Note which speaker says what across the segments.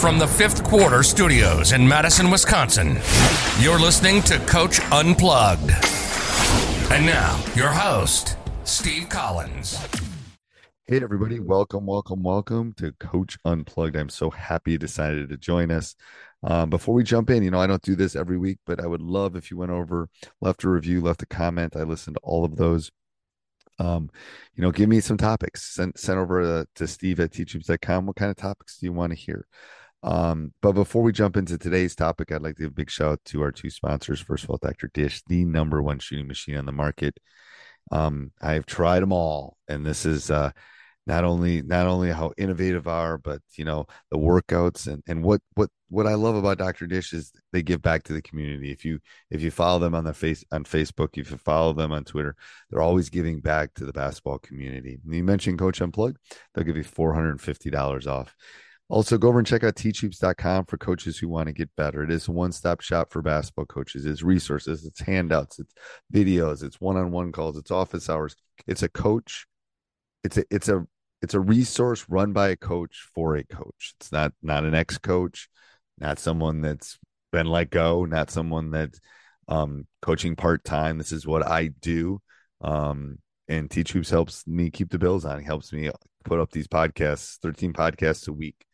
Speaker 1: From the fifth quarter studios in Madison, Wisconsin, you're listening to Coach Unplugged. And now, your host, Steve Collins.
Speaker 2: Hey, everybody. Welcome, welcome, welcome to Coach Unplugged. I'm so happy you decided to join us. Um, before we jump in, you know, I don't do this every week, but I would love if you went over, left a review, left a comment. I listen to all of those. Um, you know, give me some topics. Send, send over to, to steve at teachhoops.com. What kind of topics do you want to hear? Um, but before we jump into today's topic, I'd like to give a big shout out to our two sponsors. First of all, Dr. Dish, the number one shooting machine on the market. Um, I've tried them all, and this is uh, not only not only how innovative are, but you know the workouts and and what what what I love about Dr. Dish is they give back to the community. If you if you follow them on the face on Facebook, if you follow them on Twitter, they're always giving back to the basketball community. And you mentioned Coach Unplugged, they'll give you four hundred and fifty dollars off. Also, go over and check out teachhoops.com for coaches who want to get better. It is a one stop shop for basketball coaches. It's resources, it's handouts, it's videos, it's one on one calls, it's office hours. It's a coach. It's a it's a it's a resource run by a coach for a coach. It's not not an ex coach, not someone that's been let go, not someone that's um, coaching part time. This is what I do. Um, and Teach Hoops helps me keep the bills on. Helps me put up these podcasts, 13 podcasts a week.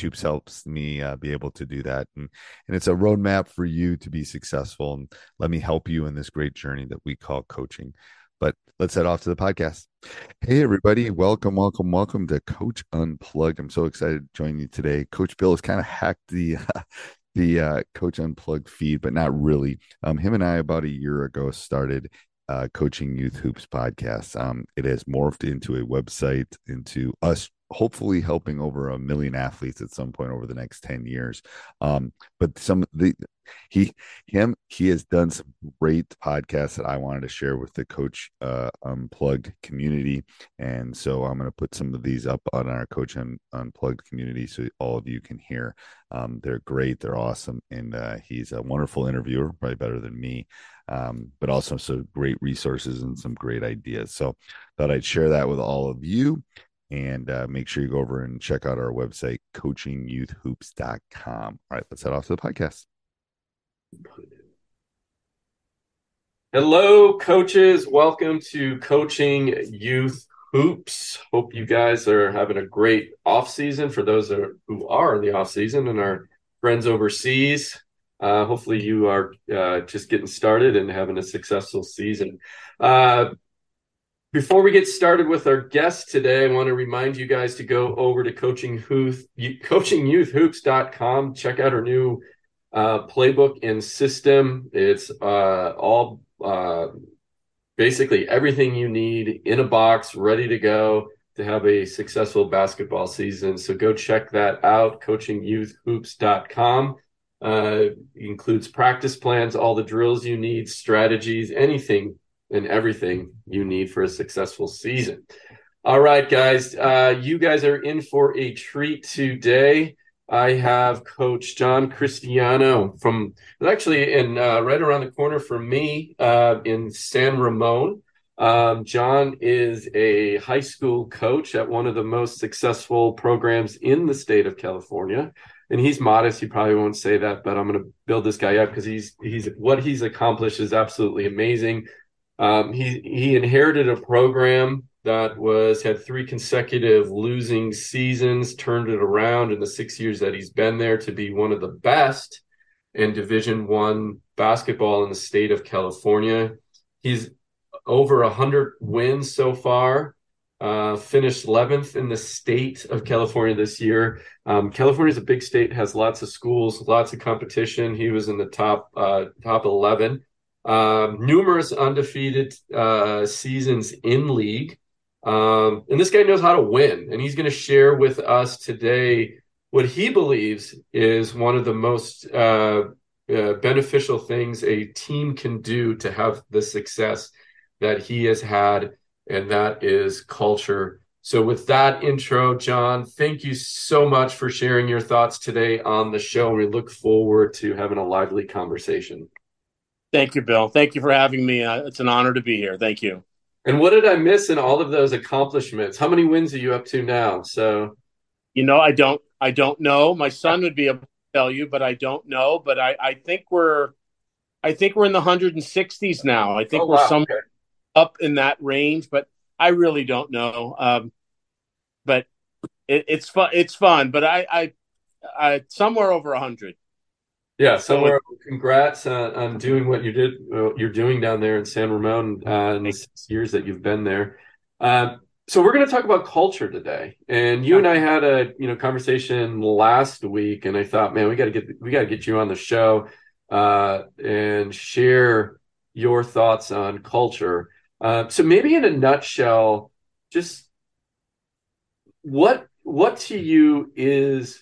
Speaker 2: Hoops helps me uh, be able to do that. And, and it's a roadmap for you to be successful. And let me help you in this great journey that we call coaching. But let's head off to the podcast. Hey, everybody. Welcome, welcome, welcome to Coach Unplugged. I'm so excited to join you today. Coach Bill has kind of hacked the. Uh, the uh, Coach Unplugged feed, but not really. Um, him and I about a year ago started uh, Coaching Youth Hoops podcast. Um, it has morphed into a website, into us hopefully helping over a million athletes at some point over the next 10 years. Um, but some the he him he has done some great podcasts that i wanted to share with the coach uh, unplugged community. And so i'm going to put some of these up on our coach Un- unplugged community so all of you can hear. Um, they're great they're awesome and uh, he's a wonderful interviewer probably better than me. Um, but also some great resources and some great ideas. So thought i'd share that with all of you and uh, make sure you go over and check out our website coachingyouthhoops.com all right let's head off to the podcast.
Speaker 3: Hello coaches. Welcome to coaching youth hoops. Hope you guys are having a great off season for those who are in the off season and our friends overseas. Uh, hopefully you are uh, just getting started and having a successful season. Uh, before we get started with our guest today, I want to remind you guys to go over to coaching Hooth, coachingyouthhoops.com. Check out our new uh, playbook and system. It's uh, all uh, basically everything you need in a box, ready to go to have a successful basketball season. So go check that out, coachingyouthhoops.com. Uh, includes practice plans, all the drills you need, strategies, anything and everything you need for a successful season. All right, guys. Uh, you guys are in for a treat today. I have Coach John Cristiano from actually in uh, right around the corner from me uh, in San Ramon. Um, John is a high school coach at one of the most successful programs in the state of California. And he's modest. He probably won't say that, but I'm going to build this guy up because he's he's what he's accomplished is absolutely amazing. Um, he he inherited a program that was had three consecutive losing seasons, turned it around in the six years that he's been there to be one of the best in Division One basketball in the state of California. He's over hundred wins so far. Uh, finished 11th in the state of California this year. Um, California is a big state, has lots of schools, lots of competition. He was in the top uh, top 11. Um, numerous undefeated uh, seasons in league. Um, and this guy knows how to win, and he's going to share with us today what he believes is one of the most uh, uh, beneficial things a team can do to have the success that he has had, and that is culture. So, with that intro, John, thank you so much for sharing your thoughts today on the show. We look forward to having a lively conversation.
Speaker 4: Thank you, Bill. Thank you for having me. Uh, it's an honor to be here. Thank you.
Speaker 3: And what did I miss in all of those accomplishments? How many wins are you up to now? So,
Speaker 4: you know, I don't, I don't know. My son would be able to tell you, but I don't know. But I, I think we're, I think we're in the 160s now. I think oh, we're somewhere up in that range, but I really don't know. Um, but it, it's fun. It's fun. But I, I, I somewhere over 100.
Speaker 3: Yeah, so congrats on, on, doing what you did. Uh, you're doing down there in San Ramon uh, in the six years that you've been there. Um, so we're going to talk about culture today, and you and I had a you know conversation last week, and I thought, man, we got to get we got to get you on the show uh, and share your thoughts on culture. so maybe in a nutshell, just what what to you is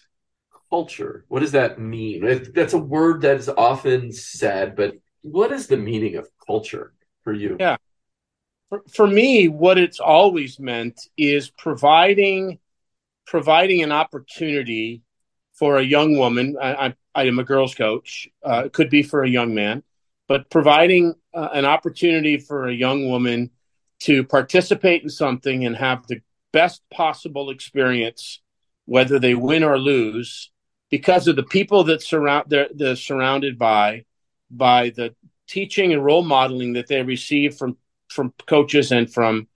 Speaker 3: culture? What does that mean? That's a word that is often said, but what is the meaning of culture for you?
Speaker 4: Yeah. For, for me, what it's always meant is providing providing an opportunity for a young woman. I, I, I am a girls' coach. Uh, it could be for a young man, but providing uh, an opportunity for a young woman to participate in something and have the best possible experience, whether they win or lose, because of the people that surround they're, they're surrounded by by the teaching and role modeling that they receive from from coaches and from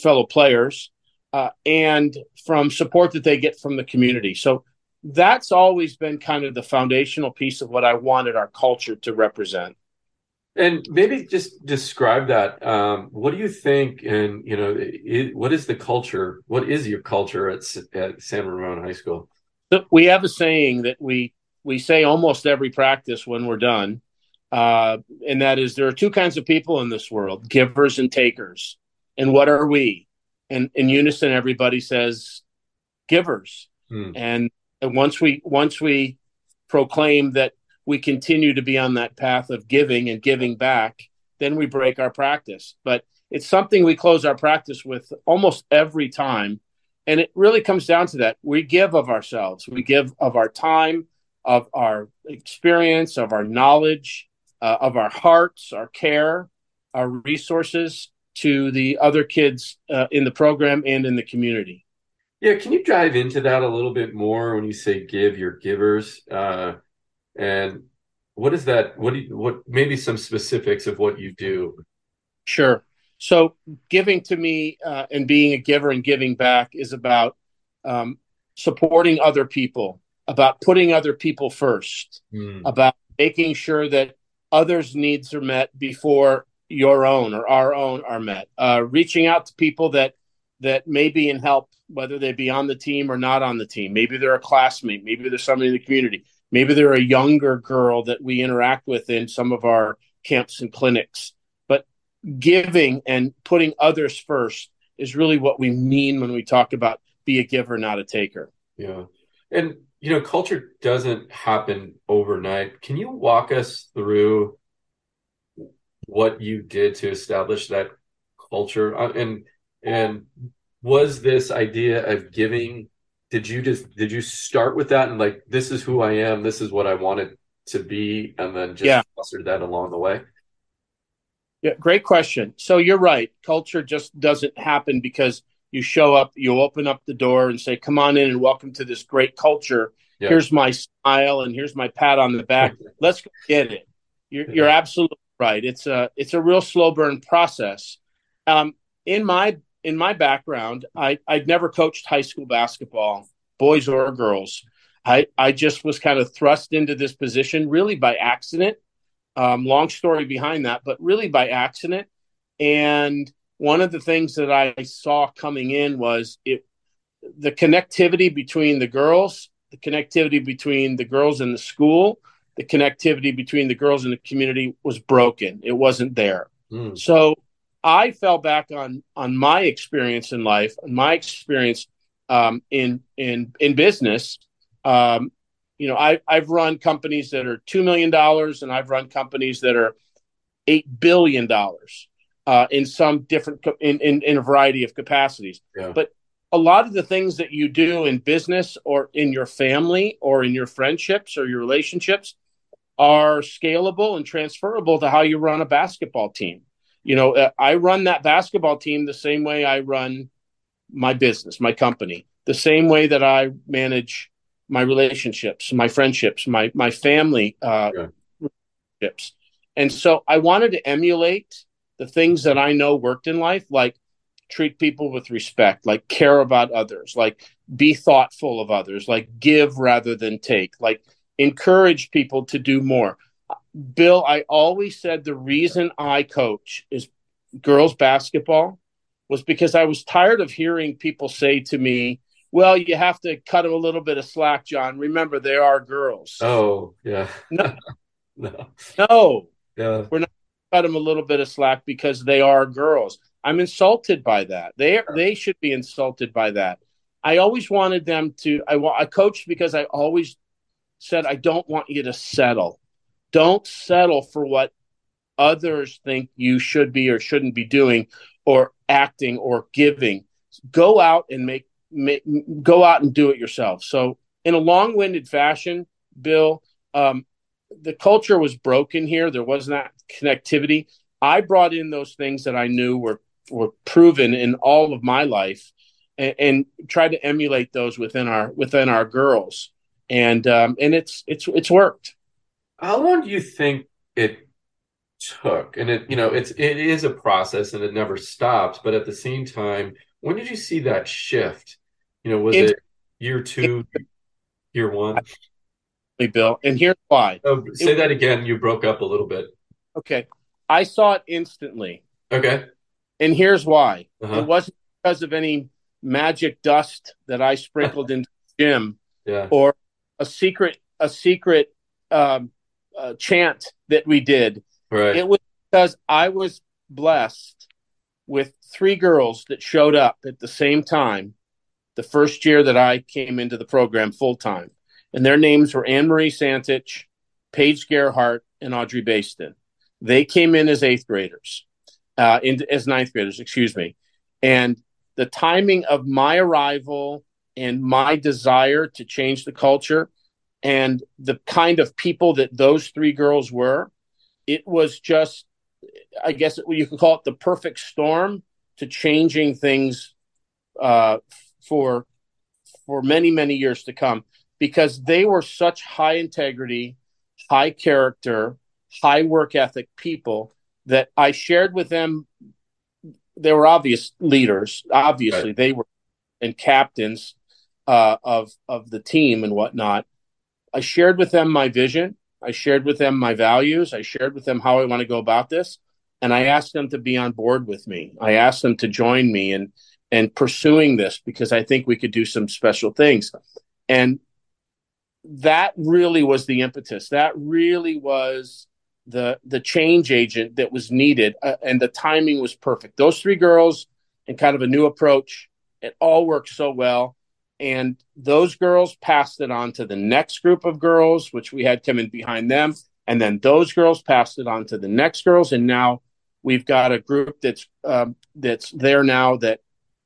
Speaker 4: fellow players uh, and from support that they get from the community. So that's always been kind of the foundational piece of what i wanted our culture to represent.
Speaker 3: And maybe just describe that um, what do you think and you know it, what is the culture what is your culture at, at san ramon high school
Speaker 4: we have a saying that we we say almost every practice when we're done, uh, and that is there are two kinds of people in this world: givers and takers. And what are we? And in unison, everybody says givers. Hmm. And, and once we once we proclaim that we continue to be on that path of giving and giving back, then we break our practice. But it's something we close our practice with almost every time and it really comes down to that. We give of ourselves, we give of our time, of our experience, of our knowledge, uh, of our hearts, our care, our resources to the other kids uh, in the program and in the community.
Speaker 3: Yeah, can you dive into that a little bit more when you say give your givers? Uh, and what is that? What do you, what maybe some specifics of what you do?
Speaker 4: Sure. So, giving to me uh, and being a giver and giving back is about um, supporting other people, about putting other people first, mm. about making sure that others' needs are met before your own or our own are met. Uh, reaching out to people that that may be in help, whether they be on the team or not on the team. Maybe they're a classmate. Maybe they're somebody in the community. Maybe they're a younger girl that we interact with in some of our camps and clinics giving and putting others first is really what we mean when we talk about be a giver, not a taker.
Speaker 3: Yeah. And, you know, culture doesn't happen overnight. Can you walk us through what you did to establish that culture? Uh, and, and was this idea of giving did you just did you start with that and like this is who I am, this is what I wanted to be, and then just
Speaker 4: Yeah.
Speaker 3: fostered that along the way?
Speaker 4: Yeah, great question. So you're right. Culture just doesn't happen because you show up, you open up the door and say, "Come on in and welcome to this great culture."
Speaker 3: Yeah.
Speaker 4: Here's my smile and here's my pat on the back. Let's go get it. You're, you're absolutely right. It's a it's a real slow burn process. Um, in my in my background, I I'd never coached high school basketball, boys or girls. I I just was kind of thrust into this position really by accident. Um, long story behind that, but really by accident. And one of the things that I saw coming in was it the connectivity between the girls, the connectivity between the girls in the school, the connectivity between the girls in the community was broken. It wasn't there.
Speaker 3: Mm.
Speaker 4: So I fell back on on my experience in life, my experience um, in in in business. Um, you know, I, I've run companies that are two million dollars, and I've run companies that are eight billion dollars uh, in some different in, in in a variety of capacities.
Speaker 3: Yeah.
Speaker 4: But a lot of the things that you do in business or in your family or in your friendships or your relationships are scalable and transferable to how you run a basketball team. You know, uh, I run that basketball team the same way I run my business, my company, the same way that I manage my relationships, my friendships, my my family uh,
Speaker 3: Yeah.
Speaker 4: relationships. And so I wanted to emulate the things that I know worked in life, like treat people with respect, like care about others, like be thoughtful of others, like give rather than take, like encourage people to do more. Bill, I always said the reason I coach is girls basketball was because I was tired of hearing people say to me, well, you have to cut them a little bit of slack, John. Remember, they are girls.
Speaker 3: Oh, yeah.
Speaker 4: No.
Speaker 3: no.
Speaker 4: No,
Speaker 3: Yeah.
Speaker 4: We're not cut them a little bit of slack because they are girls. I'm insulted by that. They they should be insulted by that. I always wanted them to. I I coached because I always said I don't want you to settle. Don't settle for what others think you should be or shouldn't be doing, or acting or giving. Go out and make go out and do it yourself. So, in a long-winded fashion, Bill, um, the culture was broken here. There was not connectivity. I brought in those things that I knew were were proven in all of my life, and, and tried to emulate those within our within our girls, and um, and it's it's it's worked.
Speaker 3: How long do you think it took? And it, you know, it's it is a process and it never stops. But at the same time, when did you see that shift? You know, was
Speaker 4: It-
Speaker 3: it year two, year one?
Speaker 4: Bill, and here's why.
Speaker 3: Oh, say that again. You broke up a little bit.
Speaker 4: Okay, I saw it instantly,
Speaker 3: Okay.
Speaker 4: and here's why.
Speaker 3: Uh-huh.
Speaker 4: It wasn't because of any magic dust that I sprinkled into the gym.
Speaker 3: Yeah.
Speaker 4: or a secret a secret um, uh, chant that we did.
Speaker 3: Right.
Speaker 4: It was because I was blessed with three girls that showed up at the same time the first year that I came into the program full time. And their names were Anne Marie Santich, Paige Gerhart, and Audrey Baston. They came in as eighth graders, uh, in, as ninth graders, excuse me. And the timing of my arrival and my desire to change the culture and the kind of people that those three girls were, it was just, I guess you could call it the perfect storm to changing things uh, for for many many years to come because they were such high integrity, high character, high work ethic people that I shared with them. They were obvious leaders. Obviously,
Speaker 3: Right.
Speaker 4: they were and captains uh, of of the team and whatnot. I shared with them my vision. I shared with them my values. I shared with them how I want to go about this, and I asked them to be on board with me. I asked them to join me and and pursuing this because I think we could do some special things. And that really was the impetus. That really was the the change agent that was needed, uh, and the timing was perfect. Those three girls and kind of a new approach. It all worked so well, and those girls passed it on to the next group of girls, which we had coming behind them, and then those girls passed it on to the next girls, and now we've got a group that's um, that's there now that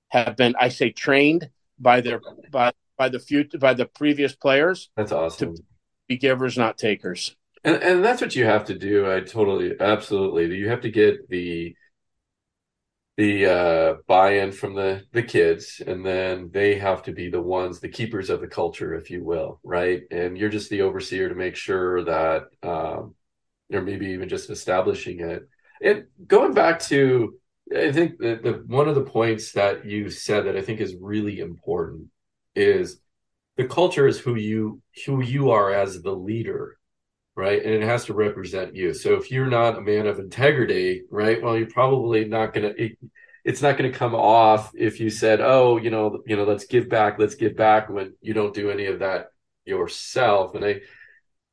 Speaker 4: have been, I say, trained by their by by the future by the previous players.
Speaker 3: That's awesome.
Speaker 4: To be givers, not takers.
Speaker 3: And and that's what you have to do. I totally, absolutely. You have to get the the uh, buy-in from the the kids, and then they have to be the ones, the keepers of the culture, if you will, right? And you're just the overseer to make sure that, um, or maybe even just establishing it. And going back to, I think the, one of the points that you said that I think is really important is the culture is who you who you are as the leader right? And it has to represent you. So if you're not a man of integrity, right? Well, you're probably not going to. It's not going to come off if you said, "Oh, you know, you know, let's give back, let's give back," when you don't do any of that yourself. And I,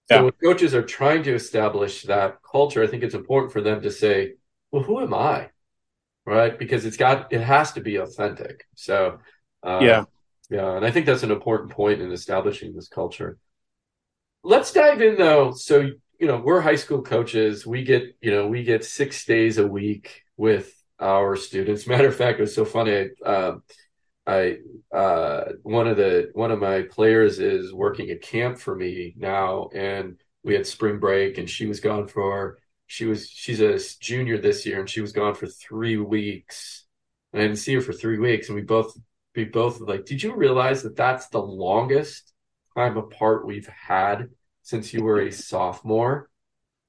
Speaker 3: yeah. so when coaches are trying to establish that culture, I think it's important for them to say, "Well, who am I?" Right? Because it's got, it has to be authentic. So,
Speaker 4: uh, yeah,
Speaker 3: yeah, and I think that's an important point in establishing this culture. Let's dive in though. So, you know, we're high school coaches. We get, you know, we get six days a week with our students. Matter of fact, it was so funny. Um, I uh, one of the one of my players is working a camp for me now, and we had spring break, and she was gone for she was she's a junior this year, and she was gone for three weeks, and I didn't see her for three weeks, and we both we both like, did you realize that that's the longest time apart we've had since you were a sophomore?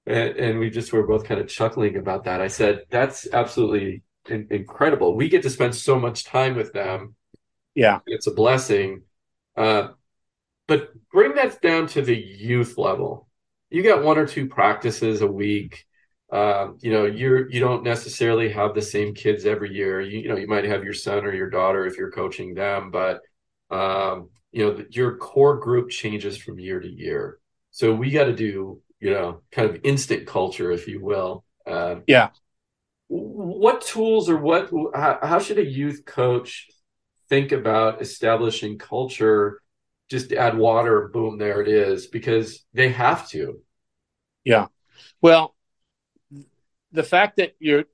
Speaker 3: And, and we just were both kind of chuckling about that. I said, that's absolutely in, incredible. We get to spend so much time with them.
Speaker 4: Yeah.
Speaker 3: It's a blessing. Uh, but bring that down to the youth level. You got one or two practices a week. Uh, you know, you're you don't necessarily have the same kids every year. You, you know, you might have your son or your daughter if you're coaching them, but um, you know, your core group changes from year to year. So we got to do, you know, kind of instant culture, if you will.
Speaker 4: Uh, yeah.
Speaker 3: What tools or what? How, how should a youth coach think about establishing culture? Just add water, boom, there it is, because they have to.
Speaker 4: Yeah. Well, the fact that you're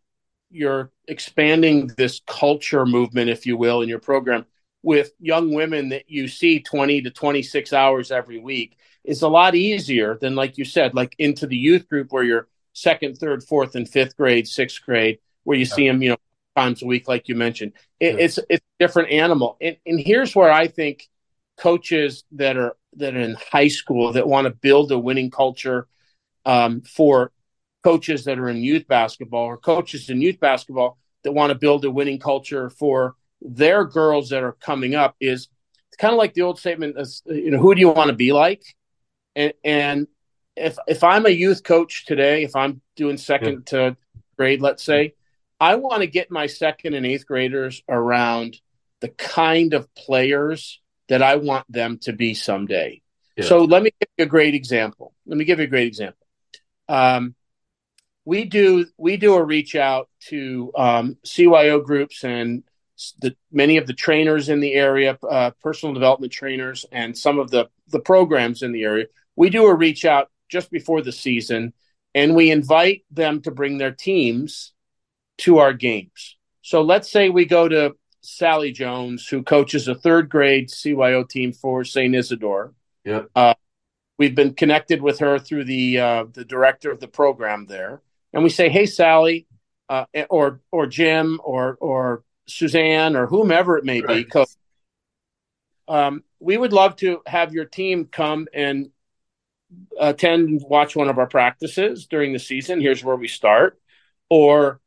Speaker 4: you're expanding this culture movement, if you will, in your program with young women that you see 20 to 26 hours every week is a lot easier than, like you said, like into the youth group where you're second, third, fourth, and fifth grade, sixth grade, where you yeah. see them, you know, times a week, like you mentioned. It, yeah. It's it's a different animal, and and here's where I think coaches that are that are in high school that want to build a winning culture um, for coaches that are in youth basketball or coaches in youth basketball that want to build a winning culture for their girls that are coming up is it's kind of like the old statement you know who do you want to be like and and if if i'm a youth coach today if i'm doing second yeah. to grade let's say i want to get my second and eighth graders around the kind of players that i want them to be someday yeah. so let me give you a great example let me give you a great example um, we do we do a reach out to um, CYO groups and the many of the trainers in the area, uh, personal development trainers, and some of the the programs in the area. We do a reach out just before the season, and we invite them to bring their teams to our games. So let's say we go to Sally Jones, who coaches a third grade CYO team for St. Isidore.
Speaker 3: Yeah. Uh,
Speaker 4: we've been connected with her through the uh, the director of the program there and we say, "Hey, Sally, uh, or or Jim, or or Suzanne, or whomever it may right. be, um, we would love to have your team come and attend and watch one of our practices during the season. Here's where we start, or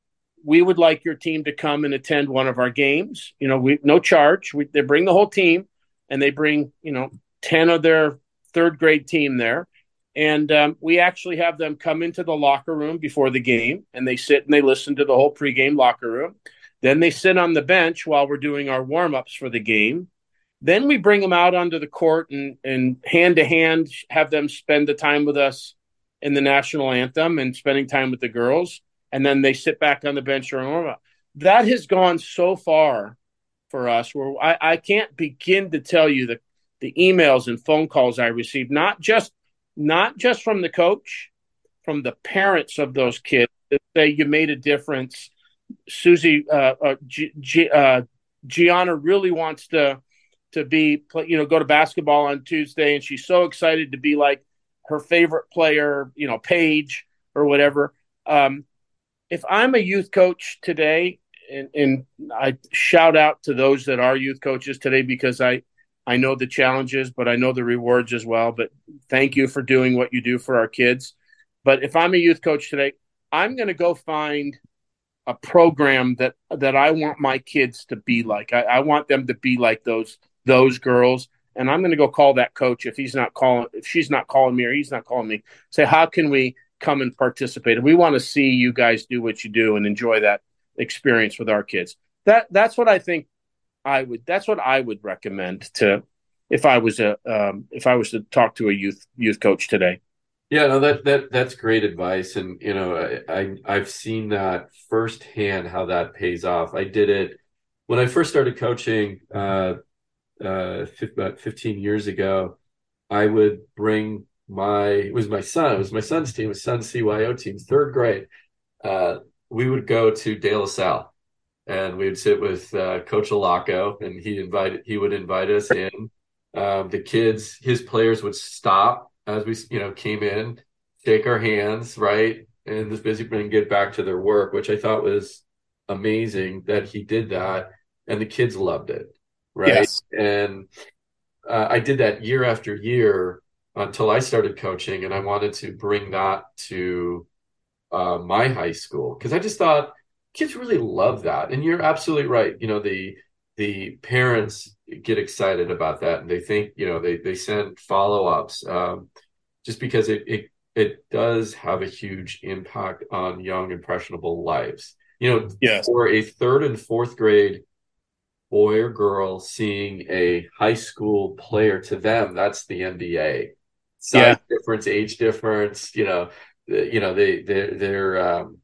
Speaker 4: we would like your team to come and attend one of our games. You know, we no charge. We, they bring the whole team, and they bring you know ten of their third grade team there, and um, we actually have them come into the locker room before the game and they sit and they listen to the whole pregame locker room. Then they sit on the bench while we're doing our warm ups for the game. Then we bring them out onto the court and, and hand to hand have them spend the time with us in the national anthem and spending time with the girls. And then they sit back on the bench or up. That has gone so far for us where I, I can't begin to tell you the, the emails and phone calls I received, not just not just from the coach, from the parents of those kids that say you made a difference. Susie, uh, uh, G, G, uh, Gianna really wants to to be you know go to basketball on Tuesday, and she's so excited to be like her favorite player, you know, Paige or whatever. Um, if I'm a youth coach today, and, and I shout out to those that are youth coaches today because I I know the challenges, but I know the rewards as well. But thank you for doing what you do for our kids. But if I'm a youth coach today, I'm going to go find a program that that I want my kids to be like. I, I want them to be like those those girls. And I'm going to go call that coach if he's not calling, if she's not calling me or he's not calling me. Say, how can we come and participate? We want to see you guys do what you do and enjoy that experience with our kids. That that's what I think I would. That's what I would recommend to if I was a um, if I was to talk to a youth youth coach today.
Speaker 3: Yeah, no, that that that's great advice, and you know, I, I have seen that firsthand how that pays off. I did it when I first started coaching uh, uh, about fifteen years ago. I would bring my it was my son, it was my son's team, his son's CYO team, third grade. Uh, we would go to De La Salle and we would sit with uh, Coach Allocco, and he invited he would invite us in. Um, the kids, his players would stop as we you know came in, shake our hands, right, and just basically get back to their work, which I thought was amazing that he did that, and the kids loved it, right? Yes. And uh, I did that year after year until I started coaching, and I wanted to bring that to uh, my high school because I just thought kids really love that. And you're absolutely right. You know, the the parents get excited about that and they think, you know, they they send follow-ups um, just because it it it does have a huge impact on young impressionable lives. You know,
Speaker 4: yes.
Speaker 3: for a third and fourth grade boy or girl seeing a high school player to them, that's the NBA. Size yeah. difference, age difference, you know, you know, they they they're um,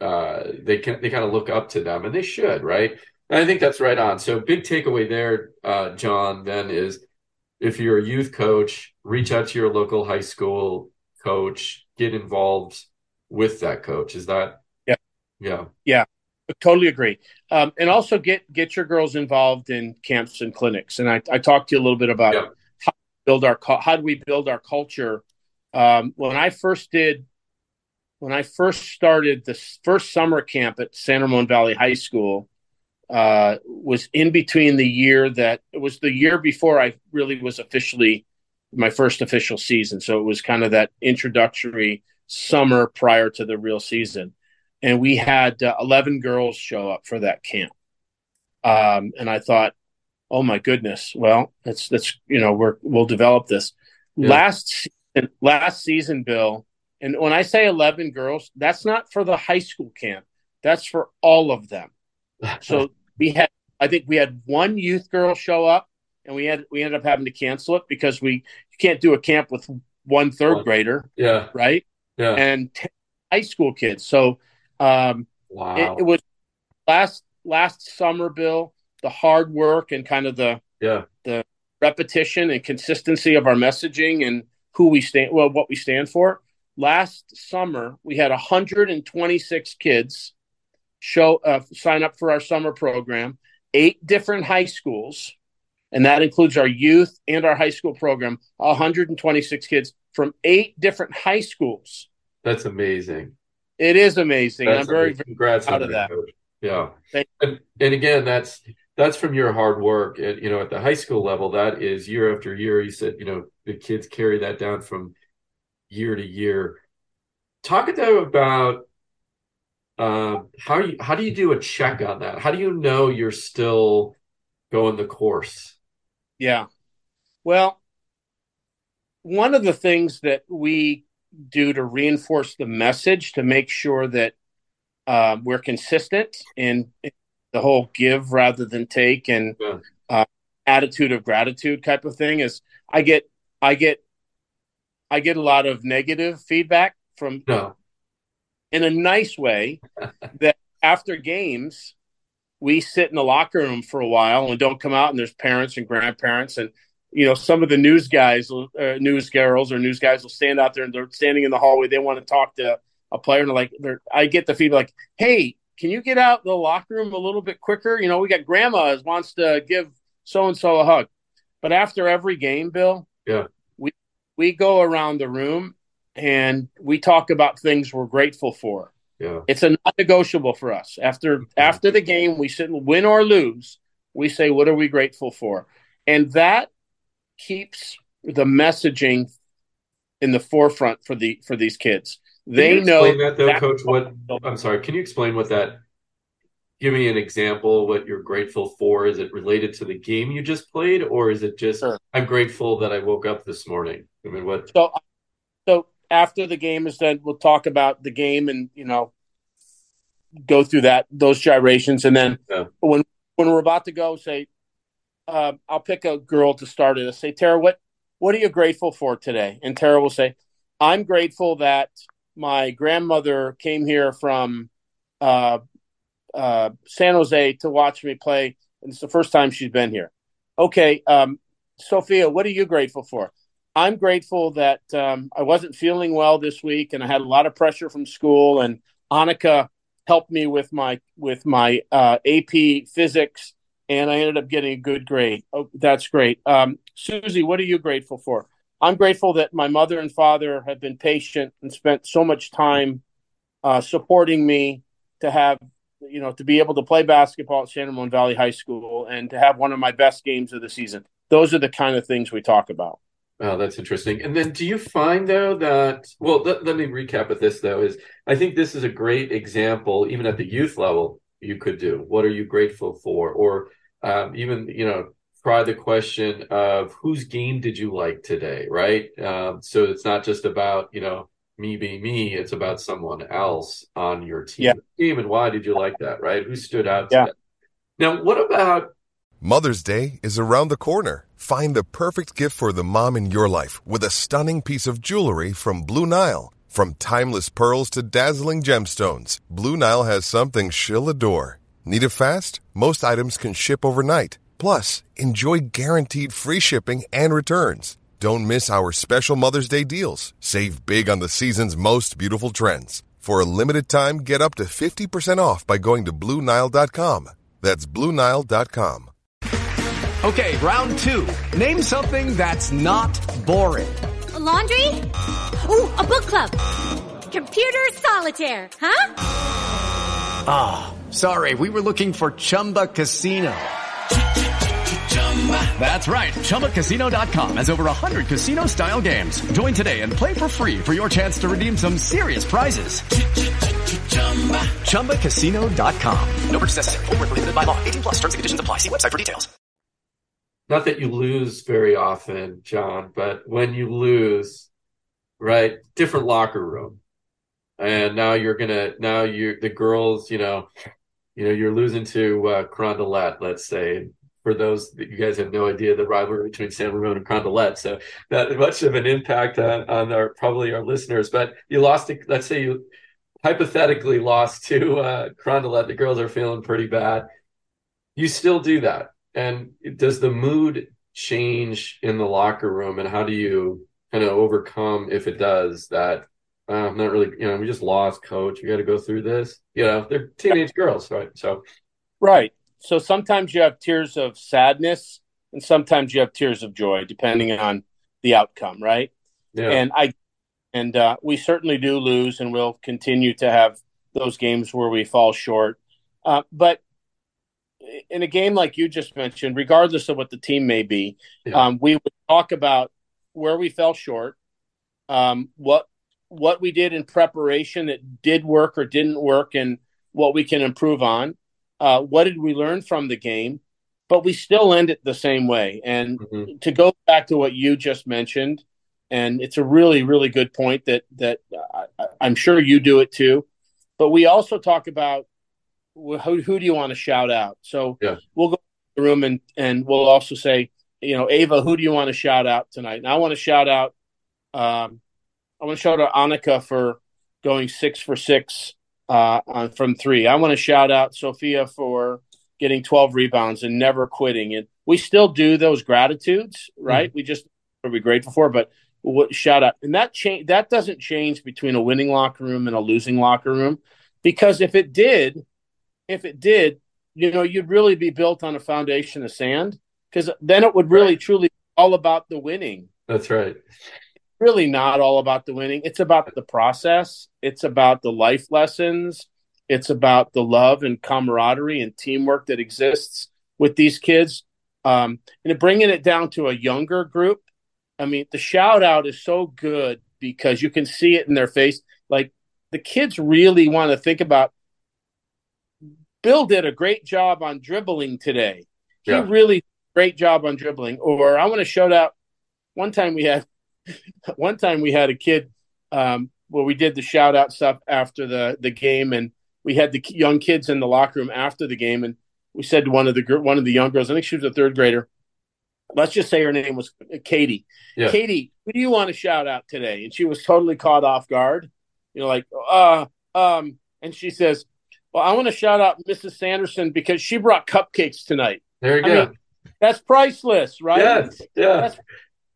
Speaker 3: uh, they can they kind of look up to them, and they should, right? And I think that's right on. So big takeaway there, uh, John. Then is if you're a youth coach, reach out to your local high school coach, get involved with that coach. Is that
Speaker 4: yeah
Speaker 3: yeah
Speaker 4: yeah totally agree um, and also get get your girls involved in camps and clinics and i, I talked to you a little bit about yeah. Build our how do we build our culture um, when i first did when I first started the first summer camp at San Ramon Valley High School, uh, was in between the year that it was the year before I really was officially my first official season. So it was kind of that introductory summer prior to the real season. And we had uh, 11 girls show up for that camp. Um, and I thought, oh my goodness, well, that's, that's, you know, we're, we'll develop this. Yeah. Last, season, last season, Bill, and when I say 11 girls, that's not for the high school camp. That's for all of them. so we had, I think we had one youth girl show up and we had, we ended up having to cancel it because we, you can't do a camp with one third grader.
Speaker 3: Yeah.
Speaker 4: Right.
Speaker 3: Yeah.
Speaker 4: And 10 high school kids. So, um,
Speaker 3: wow.
Speaker 4: It, it was last, last summer, Bill, the hard work and kind of the,
Speaker 3: yeah,
Speaker 4: the repetition and consistency of our messaging and who we stand, well, what we stand for. Last summer we had 126 kids show uh, sign up for our summer program eight different high schools and that includes our youth and our high school program 126 kids from eight different high schools.
Speaker 3: That's amazing.
Speaker 4: It is amazing that's i'm very, very
Speaker 3: Congrats
Speaker 4: proud of that.
Speaker 3: coach. yeah. And, and again that's that's from your hard work and you know at the high school level that is year after year you said you know the kids carry that down from year to year. Talk to them about uh, how you how do you do a check on that? How do you know you're still going the course?
Speaker 4: Yeah. Well, one of the things that we do to reinforce the message to make sure that uh, we're consistent in, in, the whole give rather than take and yeah. uh, attitude of gratitude type of thing is I get I get I get a lot of negative feedback from
Speaker 3: no.
Speaker 4: in a nice way that after games we sit in the locker room for a while and don't come out and there's parents and grandparents and you know some of the news guys uh, news girls or news guys will stand out there and they're standing in the hallway they want to talk to a player and like they're I get the feedback like hey can you get out the locker room a little bit quicker? You know, we got grandma wants to give so and so a hug. But after every game, Bill,
Speaker 3: yeah,
Speaker 4: we we go around the room and we talk about things we're grateful for.
Speaker 3: Yeah.
Speaker 4: It's a non-negotiable for us. After mm-hmm. after the game, we sit and win or lose, we say what are we grateful for? And that keeps the messaging in the forefront for the for these kids. They know
Speaker 3: that though, coach. What I'm sorry, can you explain what that? Give me an example. What you're grateful for? Is it related to the game you just played, or is it just sure. I'm grateful that I woke up this morning? I mean, what?
Speaker 4: So, so after the game is done, we'll talk about the game and you know go through that those gyrations, and then yeah. when when we're about to go, say, uh, I'll pick a girl to start it. I say, Tara, what what are you grateful for today? And Tara will say, I'm grateful that my grandmother came here from uh, uh, San Jose to watch me play. And it's the first time she's been here. Okay, um, Sophia, what are you grateful for? I'm grateful that um, I wasn't feeling well this week, and I had a lot of pressure from school. And Annika helped me with my with my uh, AP physics, and I ended up getting a good grade. Oh, that's great. Um, Susie, what are you grateful for? I'm grateful that my mother and father have been patient and spent so much time uh, supporting me to have, you know, to be able to play basketball at San Ramon Valley High School and to have one of my best games of the season. Those are the kind of things we talk about.
Speaker 3: Oh, that's interesting. And then do you find though that well let, let me recap with this though is I think this is a great example even at the youth level you could do. What are you grateful for? Or um, even you know try the question of whose game did you like today, right? Um, so it's not just about you know me being me; it's about someone else on your team. Yeah. Team and why did you like that, right? Who stood out? Yeah. Now, what about
Speaker 5: Mother's Day is around the corner. Find the perfect gift for the mom in your life with a stunning piece of jewelry from Blue Nile. From timeless pearls to dazzling gemstones, Blue Nile has something she'll adore. Need it fast? Most items can ship overnight. Plus, enjoy guaranteed free shipping and returns. Don't miss our special Mother's Day deals. Save big on the season's most beautiful trends. For a limited time, get up to 50% off by going to Bluenile.com. That's Bluenile.com.
Speaker 6: Okay, round two. Name something that's not boring.
Speaker 7: A laundry? Ooh, a book club. Computer solitaire, huh?
Speaker 6: Ah, oh, sorry, we were looking for Chumba Casino. That's right. ChumbaCasino.com has over 100 casino style games. Join today and play for free for your chance to redeem some serious prizes. ChumbaCasino.com. No purchase necessary. Full prohibited by law. 18 plus terms and conditions apply. See website for details.
Speaker 3: Not that you lose very often, John, but when you lose, right, different locker room. And now you're to, now you the girls, you know, you know, you're losing to uh, Carondelet, let's say, for those that you guys have no idea the rivalry between San Ramon and Carondelet. So not much of an impact on, on our probably our listeners. But you lost let's say you hypothetically lost to uh. The girls are feeling pretty bad. You still do that. And does the mood change in the locker room and how do you kind of overcome if it does that uh, I'm not really, you know, we just lost coach. We got to go through this. You know, they're teenage girls, right? So,
Speaker 4: right so sometimes you have tears of sadness and sometimes you have tears of joy depending on the outcome right yeah. and i and uh, we certainly do lose and we'll continue to have those games where we fall short uh, but in a game like you just mentioned regardless of what the team may be yeah. um, we would talk about where we fell short um, what what we did in preparation that did work or didn't work and what we can improve on uh, what did we learn from the game? But we still end it the same way. And mm-hmm. to go back to what you just mentioned, and it's a really, really good point that that I, I'm sure you do it too. But we also talk about who, who do you want to shout out? So
Speaker 3: yeah.
Speaker 4: we'll go to the room and and we'll also say, you know, Ava, who do you want to shout out tonight? And I want to shout out, um, I want to shout out Annika for going six for six uh, on, from three. I want to shout out Sophia for getting 12 rebounds and never quitting. And we still do those gratitudes, right? Mm-hmm. We just are we grateful for, but what, shout out. And that change that doesn't change between a winning locker room and a losing locker room, because if it did, if it did, you know, you'd really be built on a foundation of sand because then it would really right. truly all about the winning.
Speaker 3: That's right.
Speaker 4: Really not all about the winning. It's about the process. It's about the life lessons. It's about the love and camaraderie and teamwork that exists with these kids. Um, and bringing it down to a younger group. I mean, the shout out is so good because you can see it in their face. Like the kids really want to think about Bill did a great job on dribbling today. He yeah. really great job on dribbling. Or I want to shout out one time we had one time we had a kid um, where we did the shout out stuff after the the game and we had the young kids in the locker room after the game and we said to one of the one of the young girls, I think she was a third grader. Let's just say her name was Katie. Yeah. Katie, who do you want to shout out today? And she was totally caught off guard. You know, like, uh, um, and she says, well, I want to shout out Mrs. Sanderson because she brought cupcakes tonight.
Speaker 3: There you I go. Mean,
Speaker 4: that's priceless, right?
Speaker 3: Yes, yeah.
Speaker 4: That's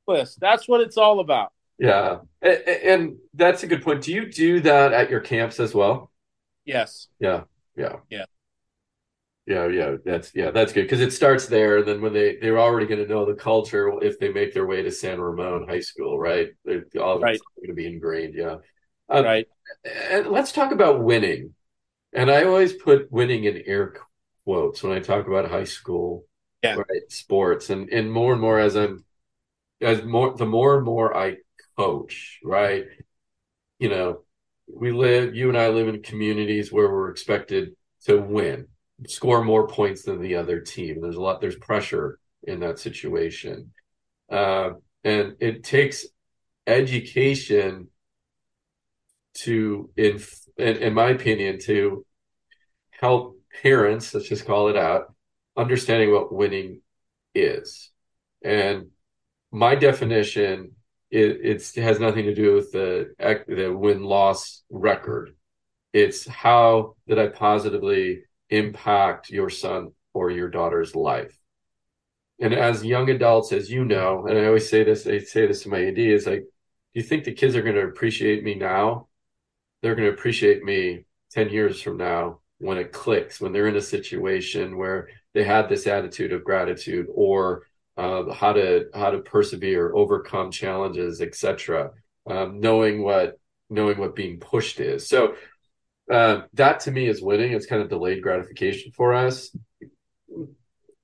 Speaker 4: priceless. That's what it's all about.
Speaker 3: Yeah, and, and that's a good point. Do you do that at your camps as well?
Speaker 4: Yes.
Speaker 3: Yeah. Yeah.
Speaker 4: Yeah.
Speaker 3: Yeah, yeah, that's yeah, that's good because it starts there. And then when they they're already going to know the culture if they make their way to San Ramon High School, right? They're all right. going to be ingrained. Yeah,
Speaker 4: um, right.
Speaker 3: And let's talk about winning and I always put winning in air quotes when I talk about high school,
Speaker 4: yeah.
Speaker 3: right? Sports, and and more and more as I'm as more the more and more I coach, right? You know, we live, you and I live in communities where we're expected to win, score more points than the other team. There's a lot, there's pressure in that situation, uh, and it takes education to inf- in, in my opinion, to help parents, let's just call it out, understanding what winning is. And my definition, it, has nothing to do with the the win loss record. It's how did I positively impact your son or your daughter's life. And as young adults, as you know, and I always say this, I say this to my AD is like, do you think the kids are going to appreciate me now they're going to appreciate me 10 years from now when it clicks, when they're in a situation where they had this attitude of gratitude or uh, how to how to persevere, overcome challenges, etc. Um, knowing what knowing what being pushed is. So uh, that to me is winning. It's kind of delayed gratification for us.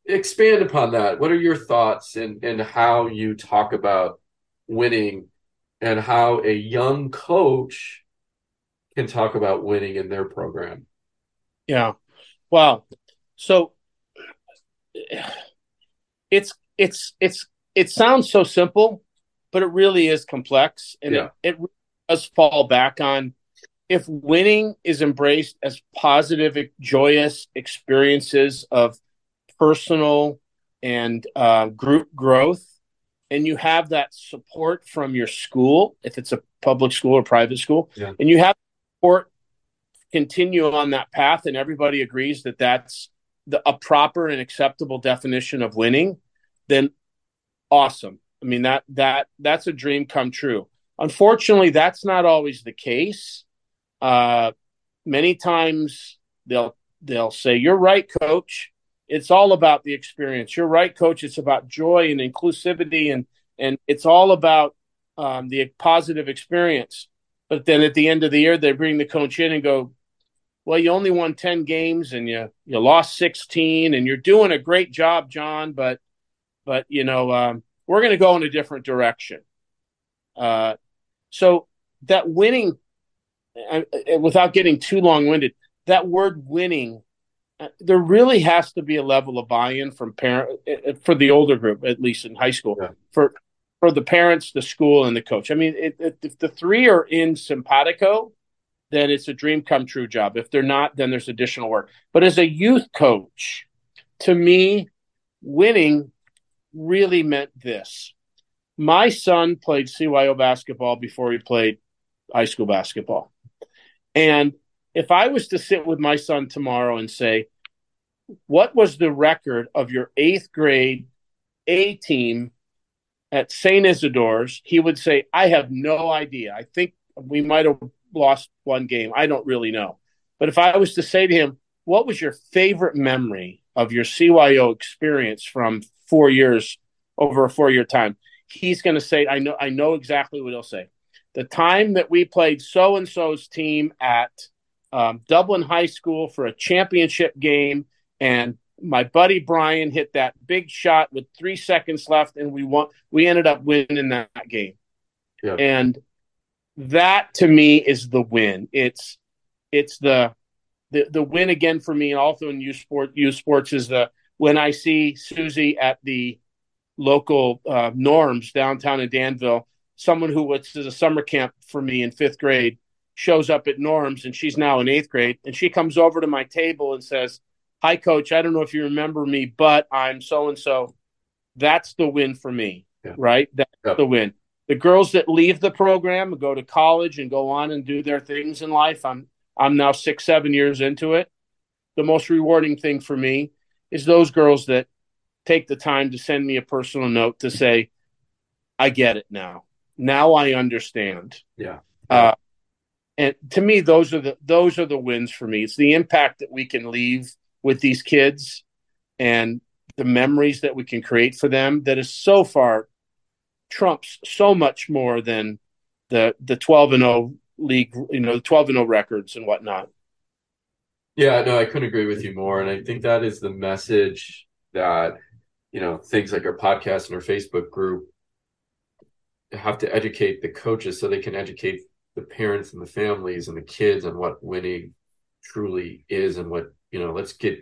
Speaker 3: Expand upon that. What are your thoughts and and how you talk about winning and how a young coach can talk about winning in their program.
Speaker 4: Yeah. Wow. So it's it's it's it sounds so simple, but it really is complex and yeah. it, it does fall back on if winning is embraced as positive, joyous experiences of personal and uh, group growth, and you have that support from your school, if it's a public school or private school, yeah. and you have support continue on that path and everybody agrees that that's the, a proper and acceptable definition of winning, then awesome. I mean that that that's a dream come true. Unfortunately, that's not always the case. Uh, many times they'll they'll say, "You're right, coach. It's all about the experience. You're right, coach. It's about joy and inclusivity, and and it's all about um, the positive experience." But then at the end of the year, they bring the coach in and go, well, you only won 10 games and you, you lost 16 and you're doing a great job, John, but, but, you know, um, we're going to go in a different direction. Uh, so that winning, uh, uh, without getting too long winded, that word winning, uh, there really has to be a level of buy-in from parent uh, for the older group, at least in high school, yeah. for for the parents, the school, and the coach. I mean, it, it, if the three are in simpatico, then it's a dream come true job. If they're not, then there's additional work. But as a youth coach, to me, winning really meant this. My son played CYO basketball before he played high school basketball. And if I was to sit with my son tomorrow and say, what was the record of your eighth grade A team at St. Isidore's, he would say, I have no idea. I think we might have lost one game. I don't really know. But if I was to say to him, what was your favorite memory of your CYO experience from four years over a four year time? He's going to say, I know, I know exactly what he'll say. The time that we played so and so's team at um, Dublin High School for a championship game, and my buddy Brian hit that big shot with three seconds left, and we won. We ended up winning that game. Yeah. And that to me is the win. It's it's the the the win again for me, and also in U Sport U Sports is the when I see Susie at the local uh, norms downtown in Danville, someone who was a summer camp for me in fifth grade shows up at norms and she's now in eighth grade and she comes over to my table and says, Hi coach, I don't know if you remember me, but I'm so and so. That's the win for me. Yeah. Right? That's yeah. the win. The girls that leave the program and go to college and go on and do their things in life, I'm I'm now six, seven years into it. The most rewarding thing for me is those girls that take the time to send me a personal note to say, I get it now. Now I understand.
Speaker 3: Yeah.
Speaker 4: Uh, and to me, those are the those are the wins for me. It's the impact that we can leave with these kids and the memories that we can create for them that is so far trumps so much more than the the 12 and 0 league, you know, the 12 and 0 records and whatnot.
Speaker 3: Yeah, no, I couldn't agree with you more. And I think that is the message that, you know, things like our podcast and our Facebook group have to educate the coaches so they can educate the parents and the families and the kids on what winning truly is and what, you know, let's get,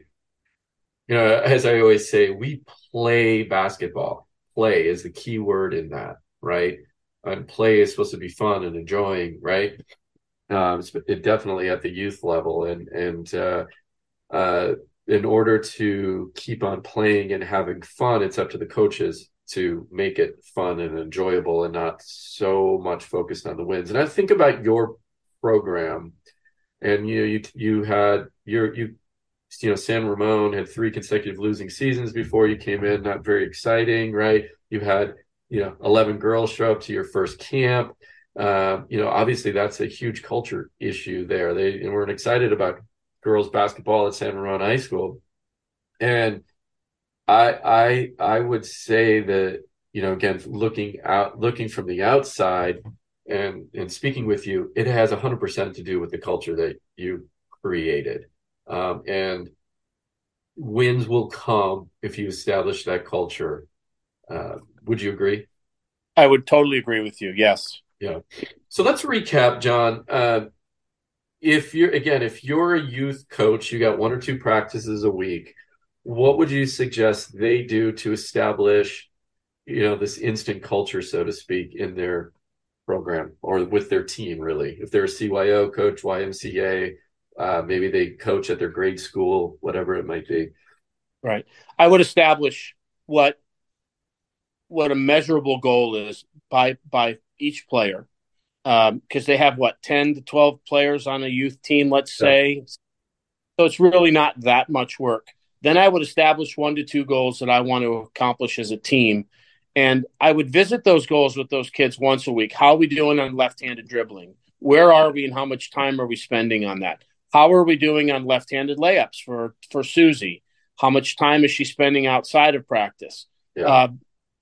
Speaker 3: you know, as I always say, we play basketball. Play is the key word in that, right? and play is supposed to be fun and enjoying, right? It definitely at the youth level, and and uh, uh, in order to keep on playing and having fun, it's up to the coaches to make it fun and enjoyable, and not so much focused on the wins. And I think about your program, and you know, you you had your you you know San Ramon had three consecutive losing seasons before you came in, not very exciting, right? You had you know 11 girls show up to your first camp uh, you know obviously that's a huge culture issue there they and we're excited about girls basketball at san ramon high school and i i i would say that you know again looking out looking from the outside and and speaking with you it has 100% to do with the culture that you created um, and wins will come if you establish that culture uh, would you agree?
Speaker 4: I would totally agree with you. Yes.
Speaker 3: Yeah. So let's recap, John. Uh, if you're again, if you're a youth coach, you got one or two practices a week. What would you suggest they do to establish, you know, this instant culture, so to speak, in their program or with their team? Really, if they're a CYO coach, YMCA, uh, maybe they coach at their grade school, whatever it might be.
Speaker 4: Right. I would establish what what a measurable goal is by by each player. Because um, they have what 10 to 12 players on a youth team let's say. So it's really not that much work. Then i would establish one to two goals that i want to accomplish as a team. And i would visit those goals with those kids once a week. How are we doing on left-handed dribbling? Where are we and how much time are we spending on that? How are we doing on left-handed layups for for susie? How much time is she spending outside of practice? Yeah. uh,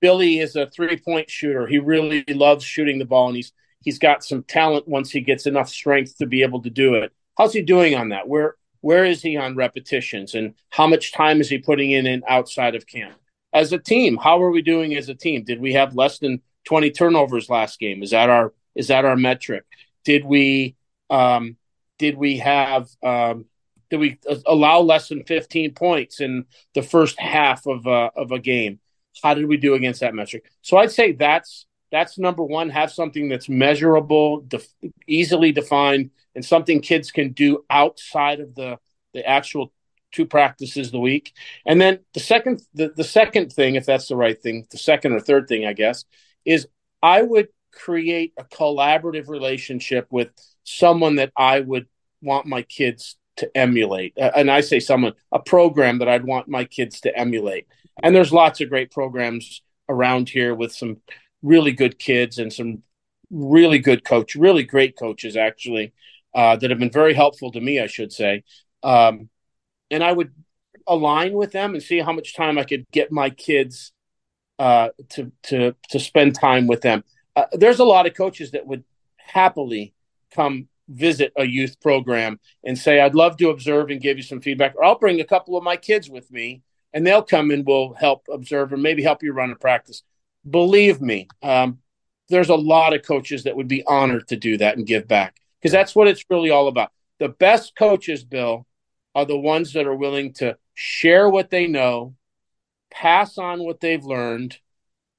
Speaker 4: Billy is a three point shooter. He really loves shooting the ball, and he's he's got some talent once he gets enough strength to be able to do it. How's he doing on that? Where where is he on repetitions, and how much time is he putting in and outside of camp? As a team, how are we doing as a team? Did we have less than twenty turnovers last game? Is that our is that our metric? Did we um, did we have um, did we allow less than 15 points in the first half of a, of a game? How did we do against that metric? So I'd say that's that's number one. Have something that's measurable, def- easily defined, and something kids can do outside of the the actual two practices the week. And then the second the, the second thing, if that's the right thing, the second or third thing, I guess, is I would create a collaborative relationship with someone that I would want my kids to emulate. Uh, and I say someone, a program that I'd want my kids to emulate. And there's lots of great programs around here with some really good kids and some really good coach, really great coaches actually, uh, that have been very helpful to me, I should say. Um, and I would align with them and see how much time I could get my kids uh, to to to spend time with them. Uh, there's a lot of coaches that would happily come visit a youth program and say, "I'd love to observe and give you some feedback," or I'll bring a couple of my kids with me, and they'll come and will help observe and maybe help you run a practice. Believe me, um, there's a lot of coaches that would be honored to do that and give back because that's what it's really all about. The best coaches, Bill, are the ones that are willing to share what they know, pass on what they've learned,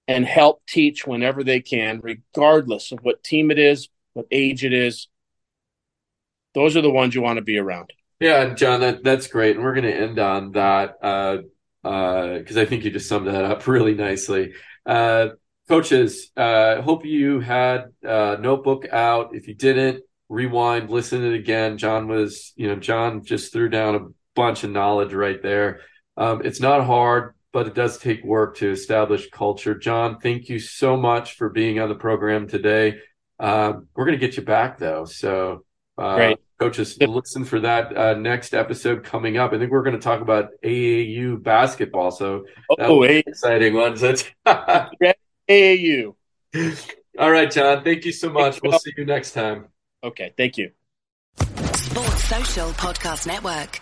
Speaker 4: and help teach whenever they can, regardless of what team it is, what age it is. Those are the ones you want to be around.
Speaker 3: Yeah, John, that that's great, and we're going to end on that because uh, uh, I think you just summed that up really nicely. Uh, coaches, uh, hope you had a notebook out. If you didn't, rewind, listen to it again. John was, you know, John just threw down a bunch of knowledge right there. Um, it's not hard, but it does take work to establish culture. John, thank you so much for being on the program today. Um, we're going to get you back though. So, uh, Great. Coaches, listen for that uh, next episode coming up. I think we're going to talk about AAU basketball. So,
Speaker 4: oh,
Speaker 3: exciting ones. That's
Speaker 4: AAU.
Speaker 3: All right, John. Thank you so much. We'll see you next time.
Speaker 4: Okay, thank you.
Speaker 8: Sports Social Podcast Network.